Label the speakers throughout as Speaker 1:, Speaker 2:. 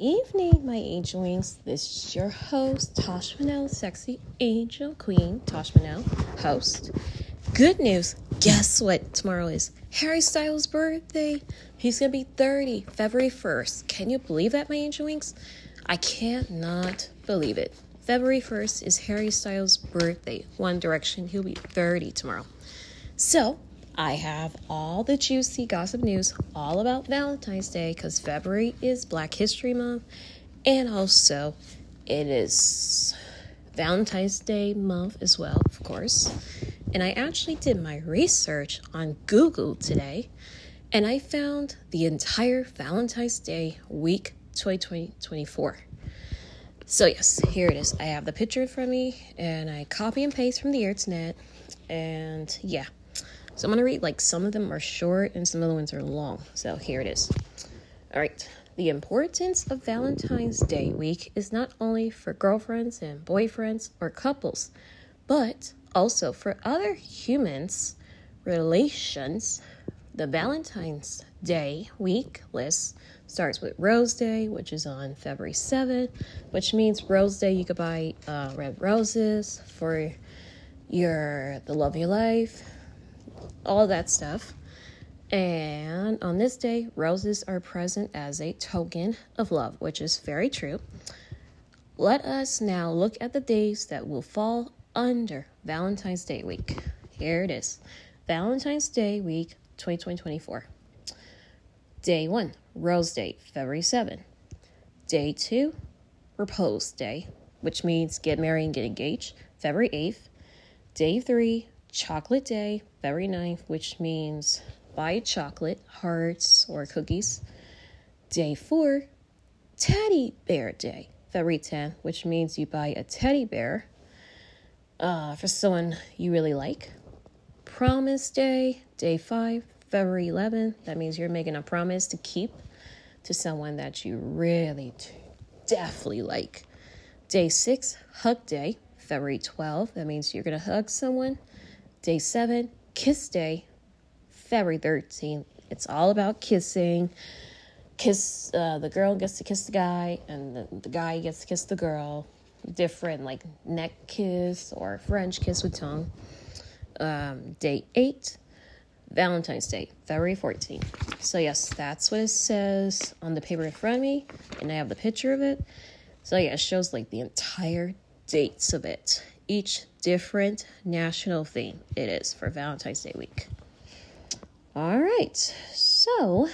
Speaker 1: Evening, my angel wings. This is your host, Tasha Monell, sexy angel queen, Tasha Monell, host. Good news. Guess what tomorrow is? Harry Styles' birthday. He's gonna be 30, February 1st. Can you believe that, my angel wings? I cannot believe it. February 1st is Harry Styles' birthday. One Direction. He'll be 30 tomorrow. So, I have all the juicy gossip news all about Valentine's Day because February is Black History Month and also it is Valentine's Day month as well, of course. And I actually did my research on Google today and I found the entire Valentine's Day week 2024. So, yes, here it is. I have the picture from me and I copy and paste from the internet. And yeah, so I'm going to read like some of them are short and some of the ones are long. So here it is. All right. The importance of Valentine's Day week is not only for girlfriends and boyfriends or couples, but also for other humans' relations. The Valentine's Day week list starts with Rose Day, which is on February 7th, which means Rose Day you could buy uh, red roses for your the love of your life all that stuff. And on this day, roses are present as a token of love, which is very true. Let us now look at the days that will fall under Valentine's Day week. Here it is Valentine's Day week 2024. Day 1, Rose Day, February 7. Day 2, Repose Day, which means get married and get engaged, February 8th. Day 3, Chocolate Day, February 9th, which means buy chocolate, hearts, or cookies. Day 4, Teddy Bear Day, February 10th, which means you buy a teddy bear uh, for someone you really like. Promise Day, Day 5, February 11th. That means you're making a promise to keep to someone that you really definitely like. Day 6, Hug Day, February 12th. That means you're going to hug someone Day seven, Kiss Day, February 13th. It's all about kissing. Kiss, uh, the girl gets to kiss the guy, and the, the guy gets to kiss the girl. Different, like neck kiss or French kiss with tongue. Um, day eight, Valentine's Day, February 14th. So, yes, that's what it says on the paper in front of me, and I have the picture of it. So, yeah, it shows like the entire dates of it each different national theme it is for Valentine's Day week. All right, so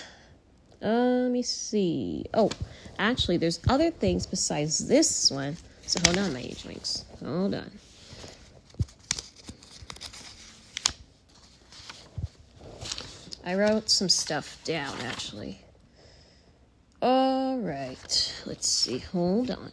Speaker 1: uh, let me see. Oh, actually, there's other things besides this one. So hold on, my age wings. Hold on. I wrote some stuff down actually. All right, let's see. Hold on.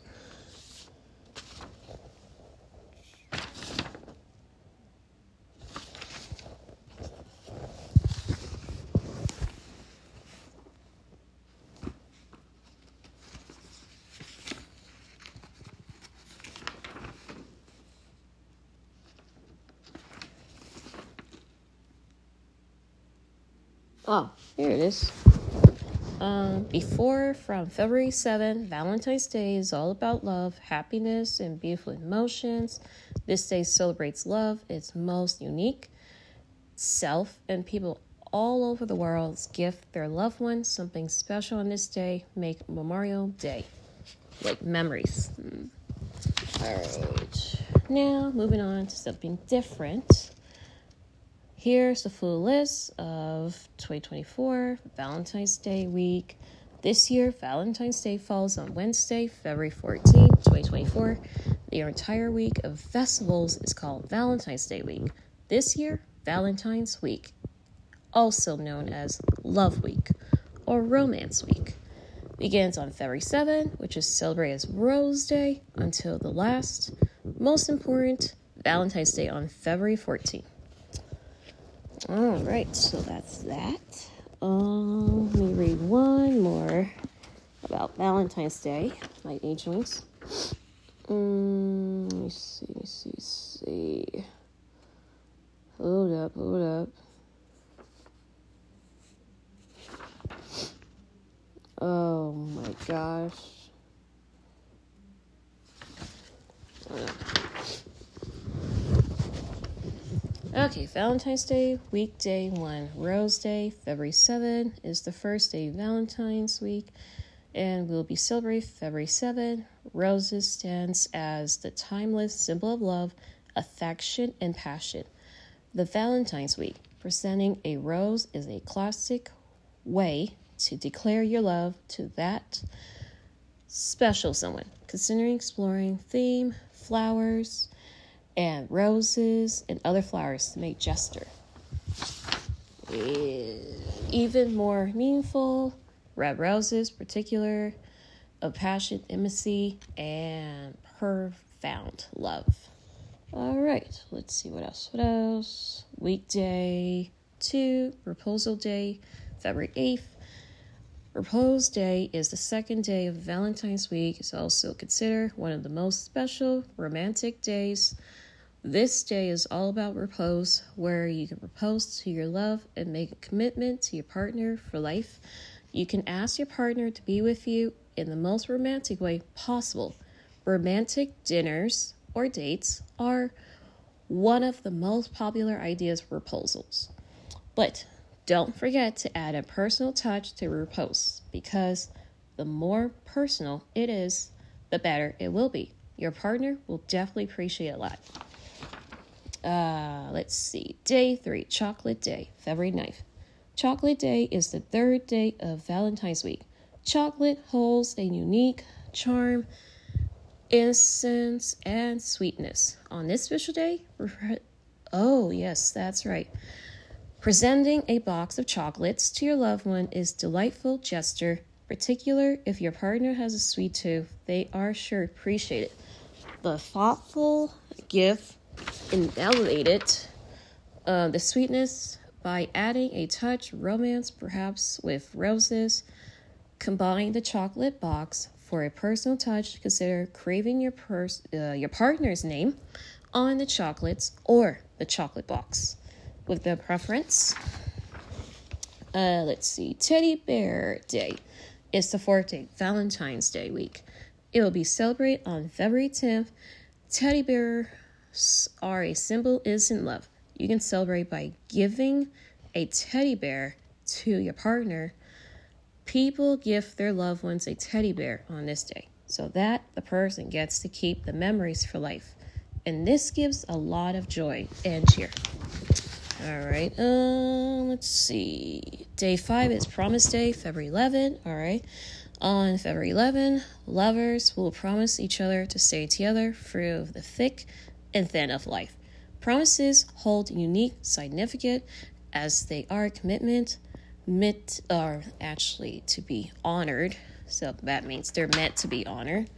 Speaker 1: Oh, here it is. Um, before from February 7, Valentine's Day is all about love, happiness, and beautiful emotions. This day celebrates love, its most unique self, and people all over the world gift their loved ones something special on this day. Make Memorial Day like memories. Mm. All right. Now, moving on to something different. Here's the full list of 2024 Valentine's Day week. This year, Valentine's Day falls on Wednesday, February 14, 2024. The entire week of festivals is called Valentine's Day week. This year, Valentine's Week, also known as Love Week or Romance Week, begins on February 7, which is celebrated as Rose Day, until the last, most important, Valentine's Day on February 14. All right, so that's that. Um, let me read one more about Valentine's Day, my agelings. Um, mm, let me see, let me see, see. Hold up, hold up. Oh my gosh. Okay, Valentine's Day, weekday one. Rose Day, February 7 is the first day of Valentine's week, and we'll be celebrating February 7. Roses stands as the timeless symbol of love, affection, and passion. The Valentine's week, presenting a rose is a classic way to declare your love to that special someone. Considering exploring theme, flowers, and roses and other flowers to make gesture. Even more meaningful, red roses, particular of passion, intimacy, and profound love. All right, let's see what else. What else? Weekday two, proposal day, February 8th. Propose Day is the second day of Valentine's week. It's also considered one of the most special romantic days. This day is all about repose, where you can propose to your love and make a commitment to your partner for life. You can ask your partner to be with you in the most romantic way possible. Romantic dinners or dates are one of the most popular ideas for proposals. But don't forget to add a personal touch to your posts because the more personal it is, the better it will be. Your partner will definitely appreciate it a lot. Uh, let's see. Day three, Chocolate Day, February 9th. Chocolate Day is the third day of Valentine's week. Chocolate holds a unique charm, innocence, and sweetness. On this special day, oh, yes, that's right. Presenting a box of chocolates to your loved one is delightful gesture, particular if your partner has a sweet tooth. They are sure appreciate it. The thoughtful gift elevated uh, the sweetness by adding a touch romance, perhaps with roses. Combine the chocolate box for a personal touch. Consider craving your pers- uh, your partner's name on the chocolates or the chocolate box with their preference. Uh, let's see, Teddy Bear Day is the fourth day, Valentine's Day week. It will be celebrated on February 10th. Teddy bears are a symbol innocent love. You can celebrate by giving a teddy bear to your partner. People give their loved ones a teddy bear on this day so that the person gets to keep the memories for life. And this gives a lot of joy and cheer. All right. Um, let's see. Day five is Promise Day, February 11. All right. On February 11, lovers will promise each other to stay together through the thick and thin of life. Promises hold unique significance as they are commitment meant are actually to be honored. So that means they're meant to be honored.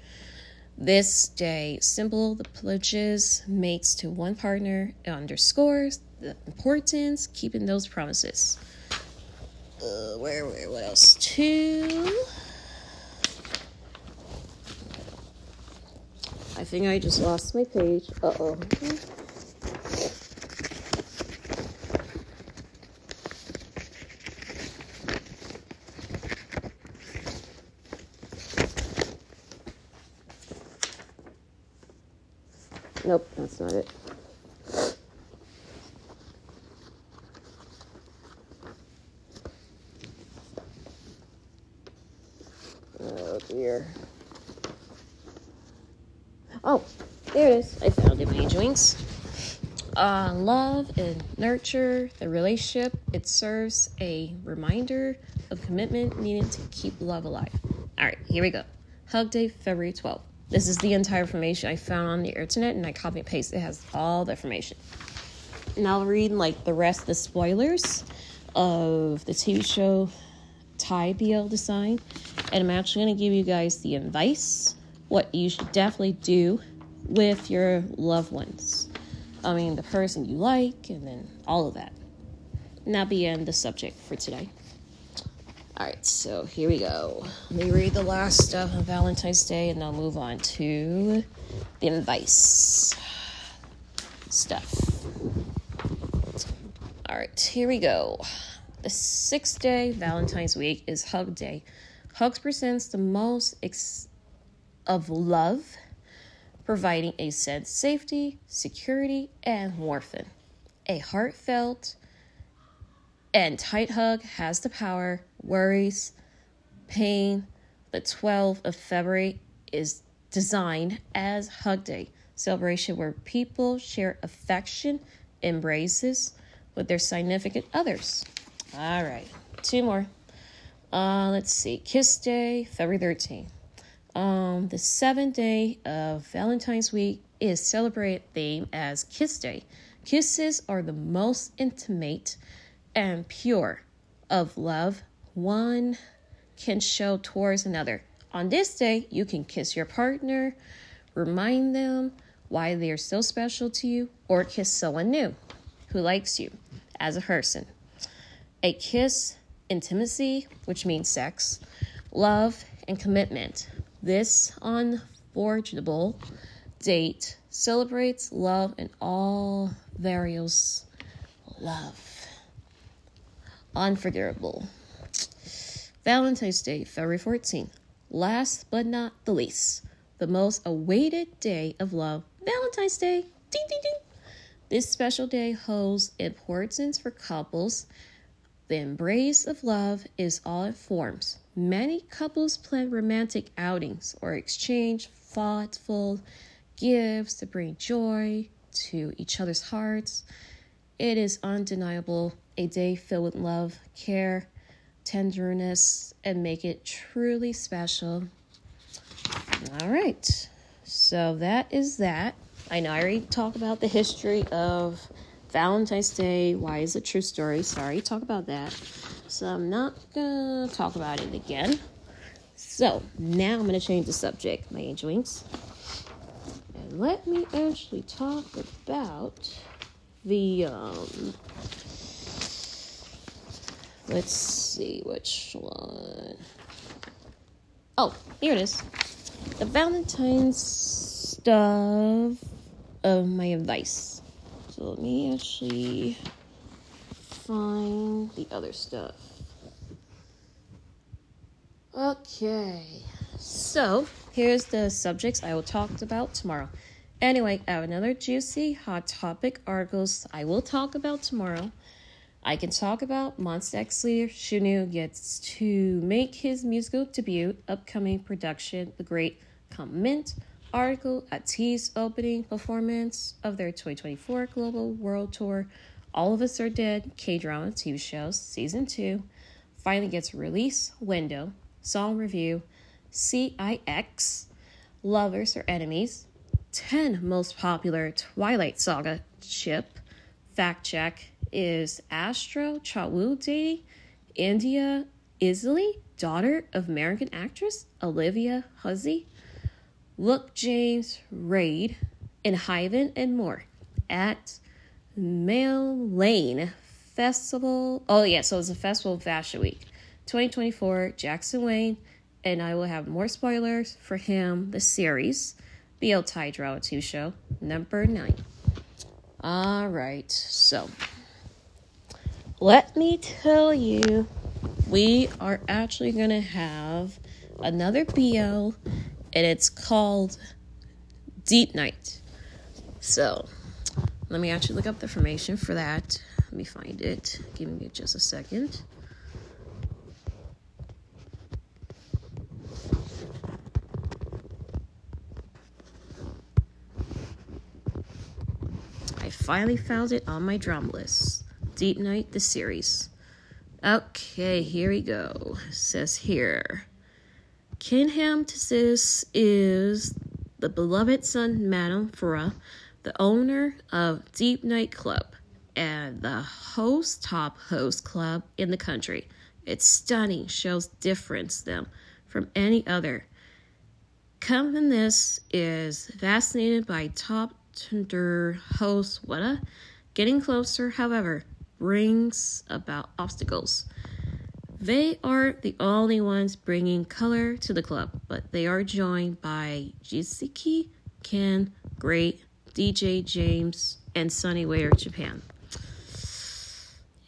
Speaker 1: This day symbol the pledges makes to one partner underscores the importance keeping those promises. Uh, where, where, what else? Two. I think I just lost my page. Uh oh. Nope, that's not it. Oh dear. Oh, it is. I found it, my wings. Uh, love and nurture the relationship. It serves a reminder of commitment needed to keep love alive. All right, here we go. Hug Day, February 12th. This is the entire information I found on the internet, and I copy and paste. It has all the information. And I'll read like the rest the spoilers of the TV show Thai BL The Sign, and I'm actually going to give you guys the advice what you should definitely do with your loved ones. I mean, the person you like, and then all of that. And that being um, the subject for today. All right, so here we go. Let me read the last stuff on Valentine's Day, and I'll move on to the advice stuff. All right, here we go. The sixth day, Valentine's week, is Hug Day. Hugs presents the most ex- of love providing a sense of safety, security, and warmth. A heartfelt and tight hug has the power, worries, pain. The 12th of February is designed as Hug Day, celebration where people share affection, embraces with their significant others. All right, two more. Uh, let's see, Kiss Day, February 13th. Um, the seventh day of Valentine's Week is celebrated theme as Kiss Day. Kisses are the most intimate and pure of love one can show towards another. On this day, you can kiss your partner, remind them why they are so special to you, or kiss someone new who likes you as a person. A kiss, intimacy, which means sex, love, and commitment. This unforgettable date celebrates love in all various love unforgettable. Valentine's Day, February 14th. Last but not the least, the most awaited day of love, Valentine's Day. Ding, ding, ding. This special day holds importance for couples. The embrace of love is all it forms. Many couples plan romantic outings or exchange thoughtful gifts to bring joy to each other's hearts. It is undeniable a day filled with love, care, tenderness, and make it truly special. All right, so that is that. I know I already talked about the history of Valentine's Day. Why is it true story? Sorry, talk about that. So I'm not gonna talk about it again. So now I'm gonna change the subject, my angel wings. And let me actually talk about the um Let's see which one. Oh, here it is. The Valentine's stuff of my advice. So let me actually find the other stuff. Okay, so here's the subjects I will talk about tomorrow. Anyway, I have another juicy hot topic articles I will talk about tomorrow. I can talk about Monsta X leader Shownu gets to make his musical debut, upcoming production, The Great Comet article ATEEZ opening performance of their 2024 Global World Tour. All of Us Are Dead K drama TV shows, season 2, finally gets release window, song review, CIX, Lovers or Enemies, 10 most popular Twilight Saga ship, fact check, is Astro Chawude India Eisley, daughter of American actress Olivia Hussey. Look James Raid and Hyven and more at Mail Lane Festival. Oh, yeah, so it's a festival of Fashion Week 2024. Jackson Wang, and I will have more spoilers for him, the series, BL Thai Drama 2 show, number 9. All right, so let me tell you, we are actually going to have another BL, and it's called Deep Night. So, let me actually look up the information for that. Let me find it. Give me just a second. I finally found it on my drum list. Deep Night, the series. Okay, here we go. It says here Kinham Tsis is the beloved son, Madame Farah, the owner of Deep Night Club and the host top host club in the country. It's stunning, shows difference them from any other. Companies is fascinated by top tender host Weta. Getting closer, however, brings about obstacles. They are the only ones bringing color to the club, but they are joined by Jisiki, Ken, Great, DJ James, and Sunny Waiter Japan.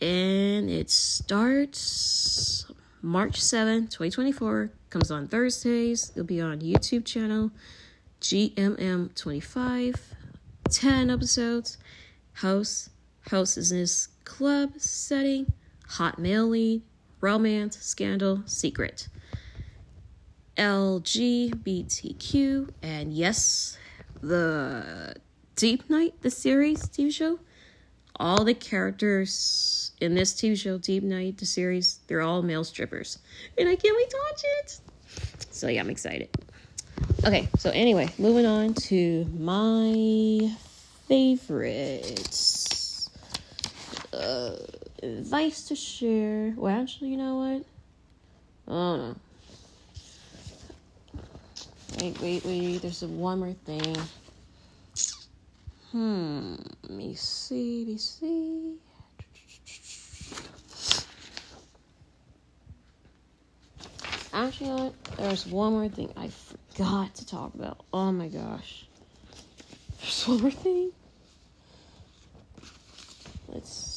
Speaker 1: And it starts March 7, 2024. Comes on Thursdays. It'll be on YouTube channel GMM 25, 10 episodes. House, house is in this club setting, hot male lead, romance, scandal, secret. LGBTQ, and yes, the Deep Night, the series TV show, all the characters in this TV show, Deep Night, the series, they're all male strippers. And I can't wait to watch it. So yeah, I'm excited. Okay, so anyway, moving on to my favorites. Uh, advice to share. Well, actually, you know what? Oh no. Wait, wait, wait. There's one more thing. Hmm. Let me see. Let me see. Actually, you know there's one more thing I forgot to talk about. Oh my gosh. There's one more thing. Let's see.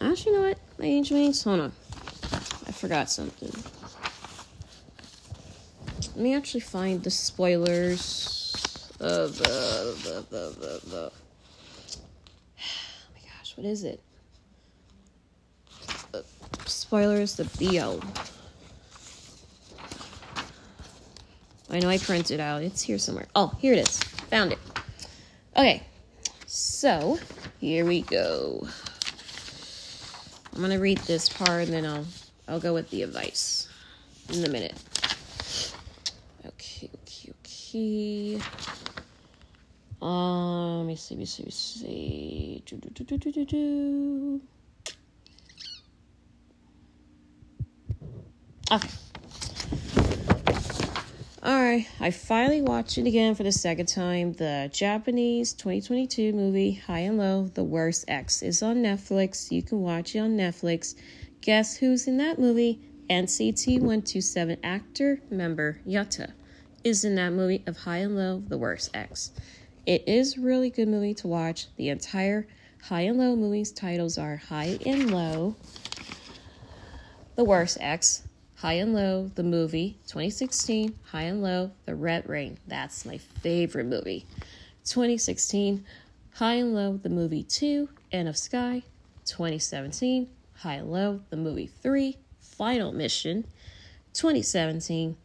Speaker 1: Actually, you know what? My angel wings. Hold on. I forgot something. Let me actually find the spoilers uh, the, the, the, the, the. Oh my gosh, what is it? Uh, spoilers, the BO. I know I printed out. It's here somewhere. Oh, here it is. Found it. Okay. So, here we go. I'm to read this part and then I'll I'll go with the advice in a minute. Okay, okay, okay. Um, let me see, let me see, let me see. Do, do, do, do, do, do. Okay. Alright, I finally watched it again for the second time. The Japanese 2022 movie High and Low, The Worst X is on Netflix. You can watch it on Netflix. Guess who's in that movie? NCT 127 actor member Yuta is in that movie of High and Low, The Worst X. It is really good movie to watch. The entire High and Low movies titles are High and Low, The Worst Ex, High and Low, the movie, 2016, High and Low, The Red Rain. That's my favorite movie. 2016, High and Low, the movie 2, End of Sky. 2017, High and Low, the movie 3, Final Mission. 2017,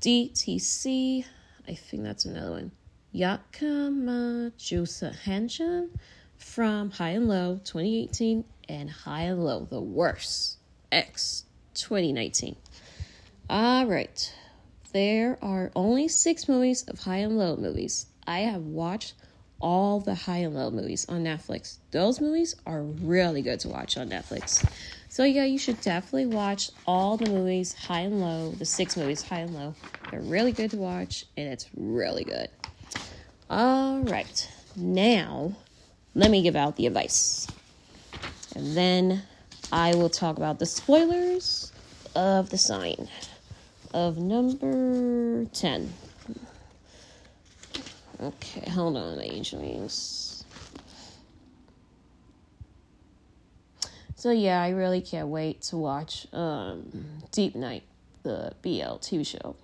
Speaker 1: DTC. I think that's another one. Yakama Jusa from High and Low 2018 and High and Low The Worst X 2019. All right. There are only six movies of High and Low movies. I have watched all the High and Low movies on Netflix. Those movies are really good to watch on Netflix. So, yeah, you should definitely watch all the movies, High and Low, the six movies, High and Low. They're really good to watch, and it's really good. All right, now let me give out the advice. And then I will talk about the spoilers of the sign of number 10. Okay, hold on, angel wings. So yeah, I really can't wait to watch um, Deep Night, the BL TV show.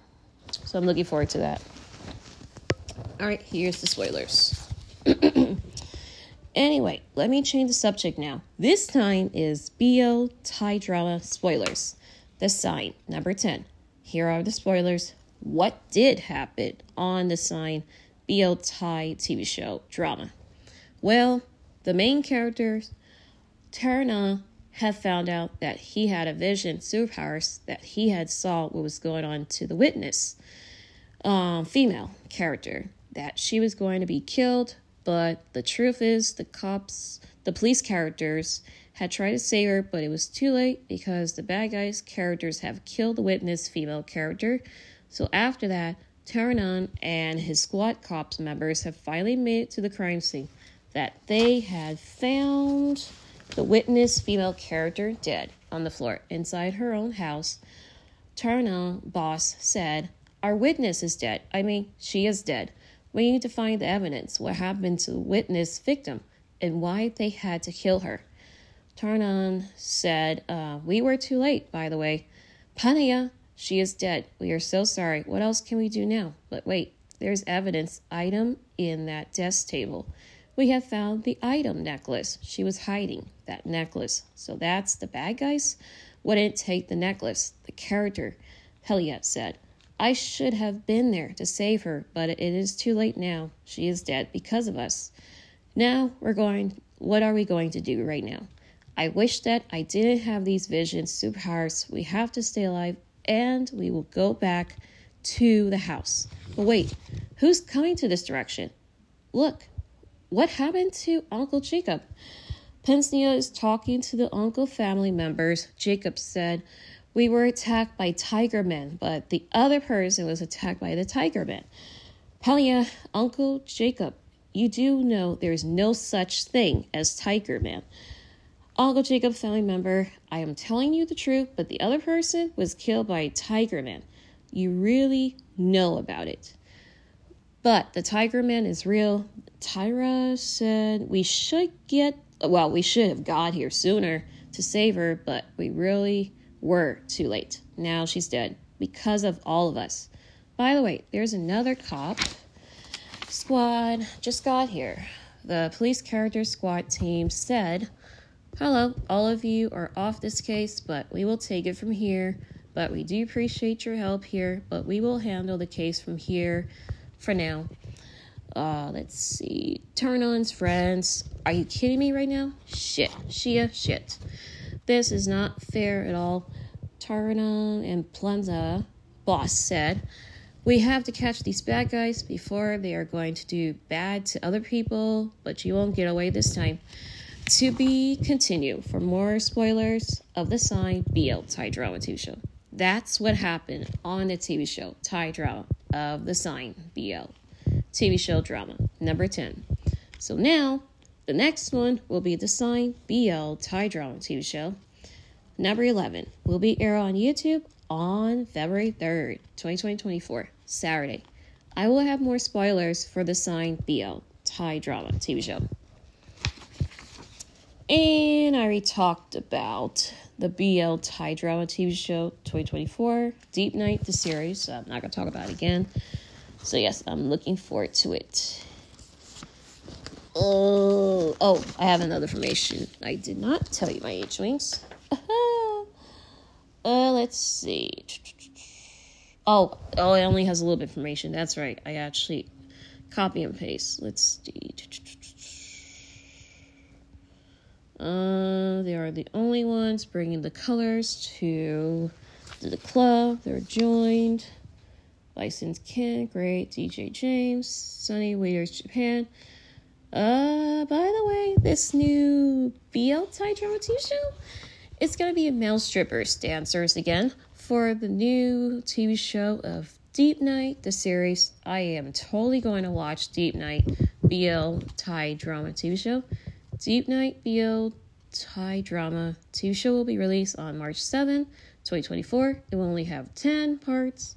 Speaker 1: So I'm looking forward to that. All right, here's the spoilers. anyway, let me change the subject now. This time is BL Thai drama spoilers. The sign, number 10. Here are the spoilers. What did happen on the sign BL Thai TV show drama? Well, the main character, Tarana, had found out that he had a vision, superpowers, that he had saw what was going on to the witness, um, female character that she was going to be killed, but the truth is, the cops, the police characters, had tried to save her, but it was too late because the bad guys' characters have killed the witness female character. So after that, Taranan and his squad cops members have finally made it to the crime scene that they had found the witness female character dead on the floor inside her own house. Taranan boss said, Our witness is dead. I mean, she is dead. We need to find the evidence. What happened to the witness victim? and why they had to kill her. Tarnon said, uh, We were too late, by the way. Pania, she is dead. We are so sorry. What else can we do now? But wait, there's evidence item in that desk table. We have found the item necklace. She was hiding that necklace. So that's the bad guys? Wouldn't take the necklace. The character, Heliot said. I should have been there to save her, but it is too late now. She is dead because of us. Now we're going. What are we going to do right now? I wish that I didn't have these visions, superpowers. We have to stay alive, and we will go back to the house. But wait, who's coming to this direction? Look, what happened to Uncle Jacob? Pensnia is talking to the uncle family members. Jacob said, We were attacked by tiger men, but the other person was attacked by the tiger men. Pelia, Uncle Jacob, you do know there is no such thing as tiger man. Uncle Jacob family member, I am telling you the truth, but the other person was killed by tiger man. You really know about it. But the tiger man is real. Tyra said we should get well, we should have got here sooner to save her, but we really were too late. Now she's dead because of all of us. By the way, there's another cop squad just got here. The police character squad team said, Hello, all of you are off this case, but we will take it from here. But we do appreciate your help here, but we will handle the case from here for now. Uh, let's see. Turn on's friends. Are you kidding me right now? Shit. Shia, shit. This is not fair at all. Taranon and Planza, boss said, We have to catch these bad guys before they are going to do bad to other people, but you won't get away this time. To be continued for more spoilers of the sign BL Thai drama TV show. That's what happened on the TV show Thai drama of the sign BL. TV show drama. Number 10. So now, the next one will be the Sign BL Thai drama TV show. Number 11 will be aired on YouTube on February 3rd, 2024, Saturday. I will have more spoilers for the Sign BL Thai drama TV show. And I already talked about the BL Thai drama TV show 2024, Deep Night, the series. So I'm not going to talk about it again. So yes, I'm looking forward to it. Oh, oh, I have another information. I did not tell you my H wings. uh, let's see. Oh, oh, it only has a little bit of information. That's right. I actually copy and paste. Let's see. Uh, they are the only ones bringing the colors to the club. They're joined. Licensed Ken, great. DJ James, Sunny Waiters Japan. Uh, by the way, this new BL Thai drama TV show, it's gonna be male strippers dancers again for the new TV show of Deep Night, the series. I am totally going to watch Deep Night BL Thai drama TV show. Deep Night BL Thai drama TV show will be released on March 7, 2024. It will only have 10 parts.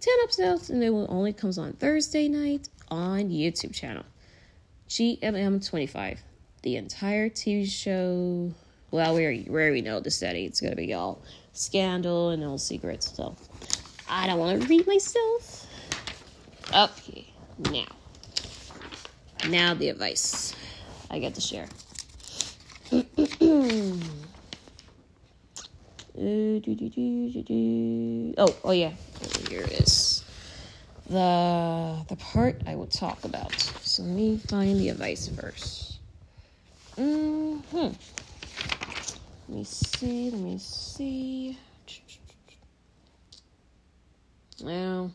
Speaker 1: 10 episodes and it will only comes on Thursday night on YouTube channel. GMM25. The entire TV show, well, we already, we know the setting. It's going to be all scandal and all secrets. So I don't want to read myself. Okay, now. Now the advice I get to share. oh, oh yeah here is the the part I will talk about. So let me find the advice first. Hmm. Let me see. Let me see. Now.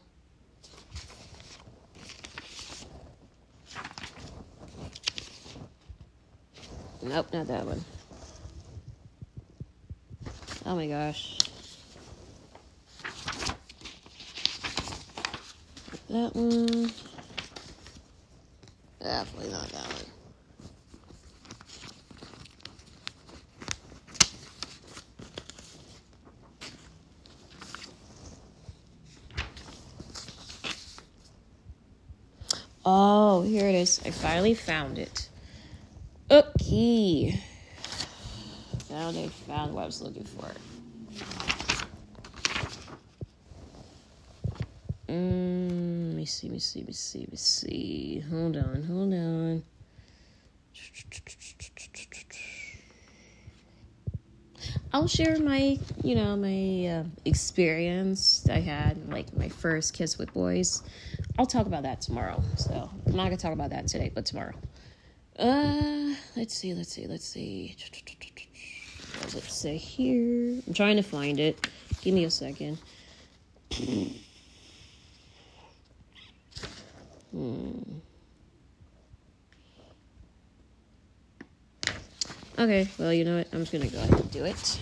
Speaker 1: Nope, not that one. Oh my gosh. That one. Definitely not that one. Oh, here it is. I finally found it. key. Found it. Found what I was looking for. Mm, let me see, me see, me see, me see. Hold on, hold on. I'll share my, you know, my uh, experience I had, like my first kiss with boys. I'll talk about that tomorrow. So I'm not gonna talk about that today, but tomorrow. Uh, let's see, let's see, let's see. What does it say here? I'm trying to find it. Give me a second. Hmm. Okay, well, you know what? I'm just gonna go ahead and do it.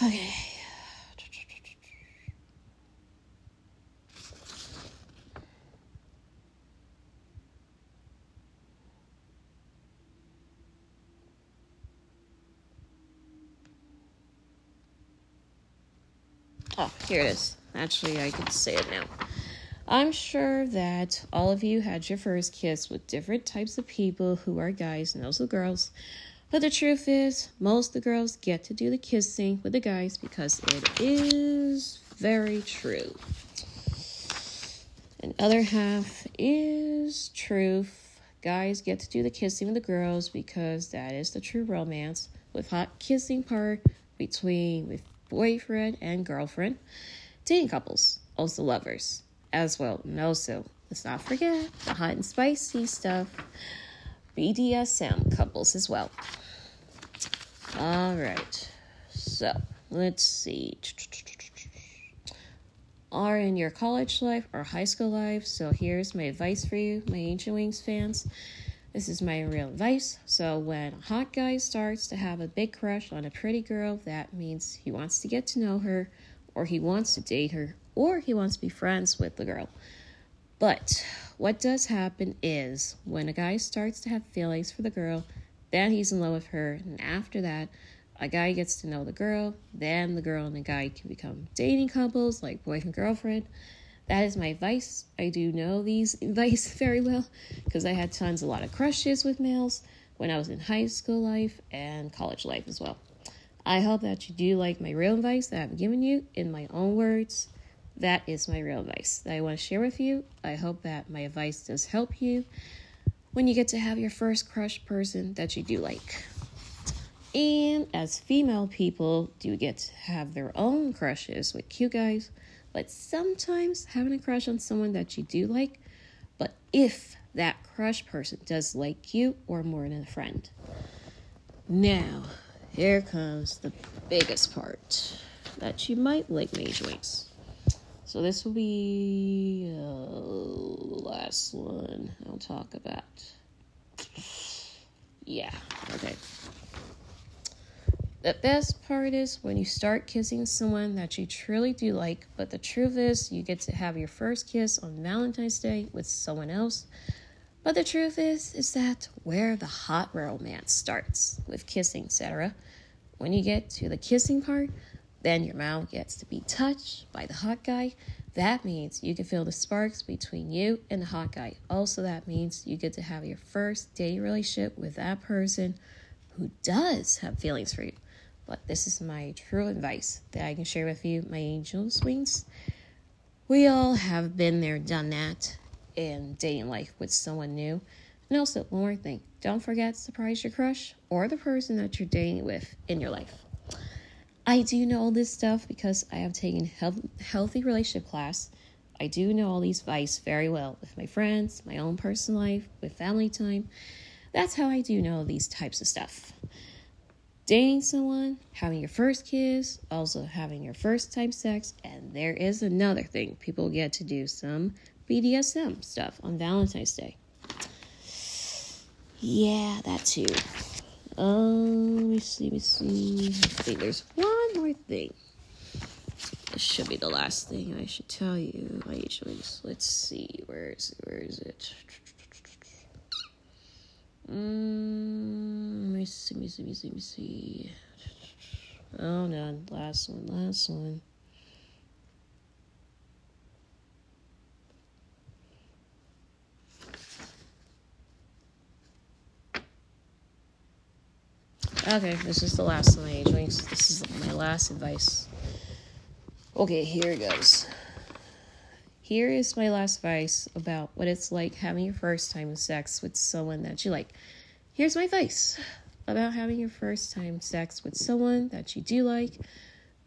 Speaker 1: Okay. Oh, here it is. Actually, I can say it now. I'm sure that all of you had your first kiss with different types of people who are guys and also girls. But the truth is, most of the girls get to do the kissing with the guys because it is very true. And other half is truth. Guys get to do the kissing with the girls because that is the true romance with hot kissing part between with boyfriend and girlfriend, dating couples, also lovers as well. No, so let's not forget the hot and spicy stuff. BDSM couples as well. All right. So, let's see. Are in your college life or high school life. So, here's my advice for you, my Ancient Wings fans. This is my real advice. So, when a hot guy starts to have a big crush on a pretty girl, that means he wants to get to know her, or he wants to date her, or he wants to be friends with the girl. But what does happen is when a guy starts to have feelings for the girl, then he's in love with her, and after that, a guy gets to know the girl, then the girl and the guy can become dating couples like boyfriend girlfriend. That is my advice. I do know these advice very well because I had tons a lot of crushes with males when I was in high school life and college life as well. I hope that you do like my real advice that I'm giving you in my own words that is my real advice that I want to share with you. I hope that my advice does help you when you get to have your first crush person that you do like. And as female people do get to have their own crushes with cute guys, but sometimes having a crush on someone that you do like, but if that crush person does like you or more than a friend. Now, here comes the biggest part that you might like Mage Wings. So this will be uh, the last one I'll talk about. Yeah, okay. The best part is when you start kissing someone that you truly do like, but the truth is you get to have your first kiss on Valentine's Day with someone else. But the truth is is that where the hot romance starts with kissing, etc. When you get to the kissing part, then your mouth gets to be touched by the hot guy. That means you can feel the sparks between you and the hot guy. Also, that means you get to have your first dating relationship with that person who does have feelings for you. But this is my true advice that I can share with you, my angel wings. We all have been there, done that in dating life with someone new. And also, one more thing don't forget to surprise your crush or the person that you're dating with in your life. I do know all this stuff because I have taken health, healthy relationship class. I do know all these advice very well with my friends, my own personal life, with family time. That's how I do know these types of stuff. Dating someone, having your first kiss, also having your first time sex, and there is another thing people get to do some BDSM stuff on Valentine's Day. Yeah, that too. Um, let me see, let me see. I think there's one more thing. This should be the last thing I should tell you. I usually just, let's see, where is it? Where is it? Mm, let me see, let me see, let me see, let me see. Oh no, last one, last one. Okay, this is the last of my age wings. This is my last advice. Okay, here it goes. Here is my last advice about what it's like having your first time sex with someone that you like. Here's my advice about having your first time sex with someone that you do like.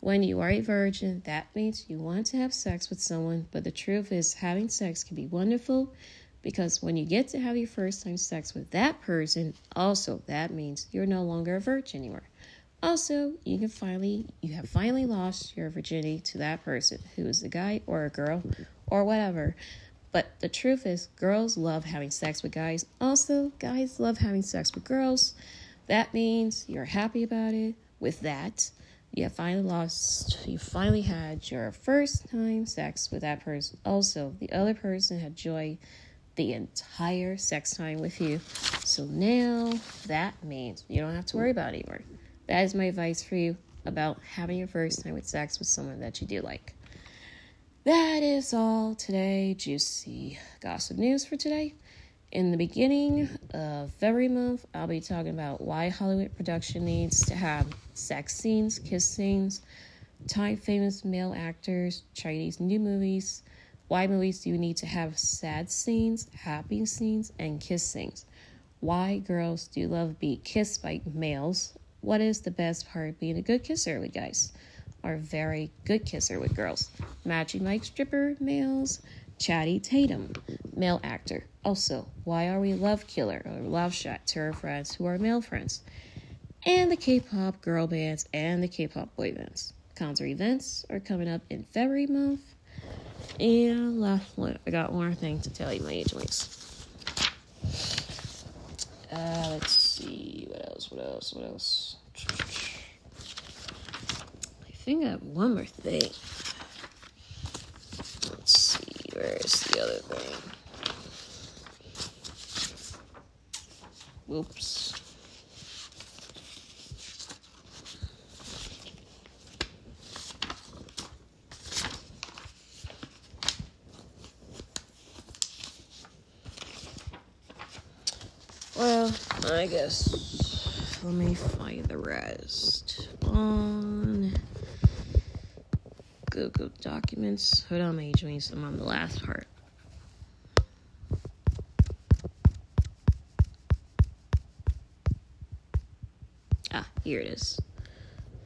Speaker 1: When you are a virgin, that means you want to have sex with someone, but the truth is, having sex can be wonderful because when you get to have your first time sex with that person, also that means you're no longer a virgin anymore. Also, you can finally you have finally lost your virginity to that person who is a guy or a girl or whatever. But the truth is girls love having sex with guys. Also, guys love having sex with girls. That means you're happy about it. With that, you have finally lost you finally had your first time sex with that person. Also, the other person had joy the entire sex time with you. So now that means you don't have to worry about it anymore. That is my advice for you about having your first time with sex with someone that you do like. That is all today. Juicy gossip news for today. In the beginning of February month, I'll be talking about why Hollywood production needs to have sex scenes, kiss scenes, time famous male actors, Chinese new movies, why movies do you need to have sad scenes, happy scenes, and kiss scenes? Why girls do love be kissed by males? What is the best part being a good kisser with guys? Or very good kisser with girls? Magic Mike stripper males, Channing Tatum, male actor. Also, why are we love killer or love shot to our friends who are male friends? And the K-pop girl bands and the K-pop boy bands. Concert events are coming up in February month and last one, I got one more thing to tell you, my age links. Uh, let's see, what else, what else, what else? I think I have one more thing. Let's see, where's the other thing? Whoops. Well, I guess let me find the rest on Google Documents. Hold on. I'm on the last part. Ah, here it is.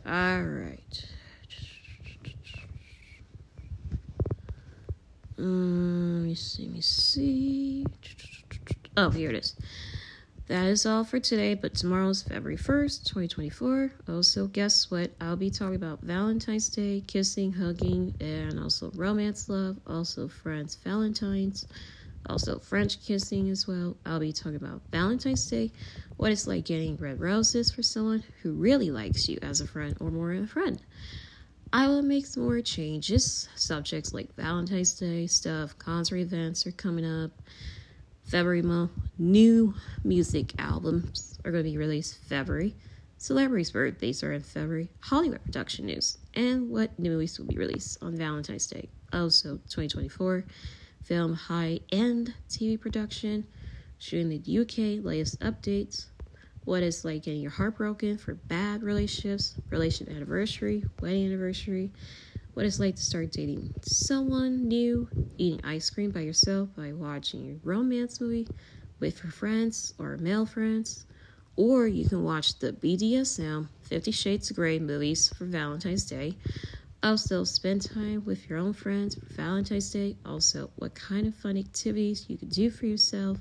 Speaker 1: All right. Um, let me see. Let me see. Oh, here it is. That is all for today, but tomorrow's February 1st, 2024. Also, guess what? I'll be talking about Valentine's Day, kissing, hugging, and also romance love, also friends, Valentine's, also French kissing as well. I'll be talking about Valentine's Day, what it's like getting red roses for someone who really likes you as a friend or more a friend. I will make some more changes. Subjects like Valentine's Day stuff, concert events are coming up. February month, new music albums are going to be released February. Celebrities' birthdays are in February. Hollywood production news and what new movies will be released on Valentine's Day. Also, 2024 film high end TV production, shooting in the UK latest updates, what it's like getting your heart broken for bad relationships, relation anniversary, wedding anniversary, what it's like to start dating someone new, eating ice cream by yourself by watching a romance movie with your friends or male friends, or you can watch the BDSM Fifty Shades of Grey movies for Valentine's Day. Also, spend time with your own friends for Valentine's Day. Also, what kind of fun activities you can do for yourself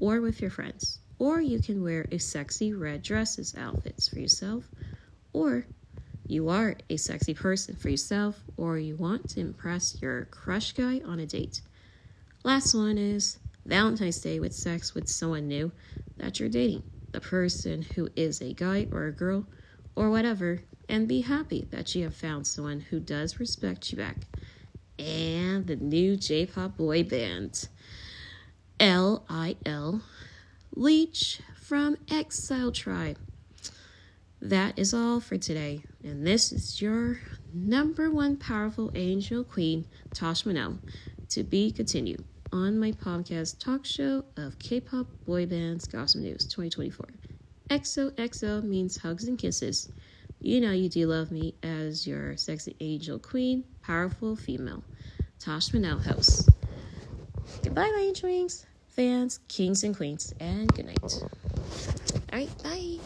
Speaker 1: or with your friends. Or you can wear a sexy red dresses outfits for yourself, or you are a sexy person for yourself or you want to impress your crush guy on a date. Last one is Valentine's Day with sex with someone new that you're dating, the person who is a guy or a girl or whatever, and be happy that you have found someone who does respect you back. And the new J pop boy band, LIL LEAGUE from Exile Tribe. That is all for today, and this is your number one powerful angel queen, Tasha Monell, to be continued on my podcast talk show of K pop boy bands gossip news 2024. XOXO means hugs and kisses. You know you do love me as your sexy angel queen, powerful female. Tasha Monell host. Goodbye, my angel wings, fans, kings and queens, and good night. All right, bye.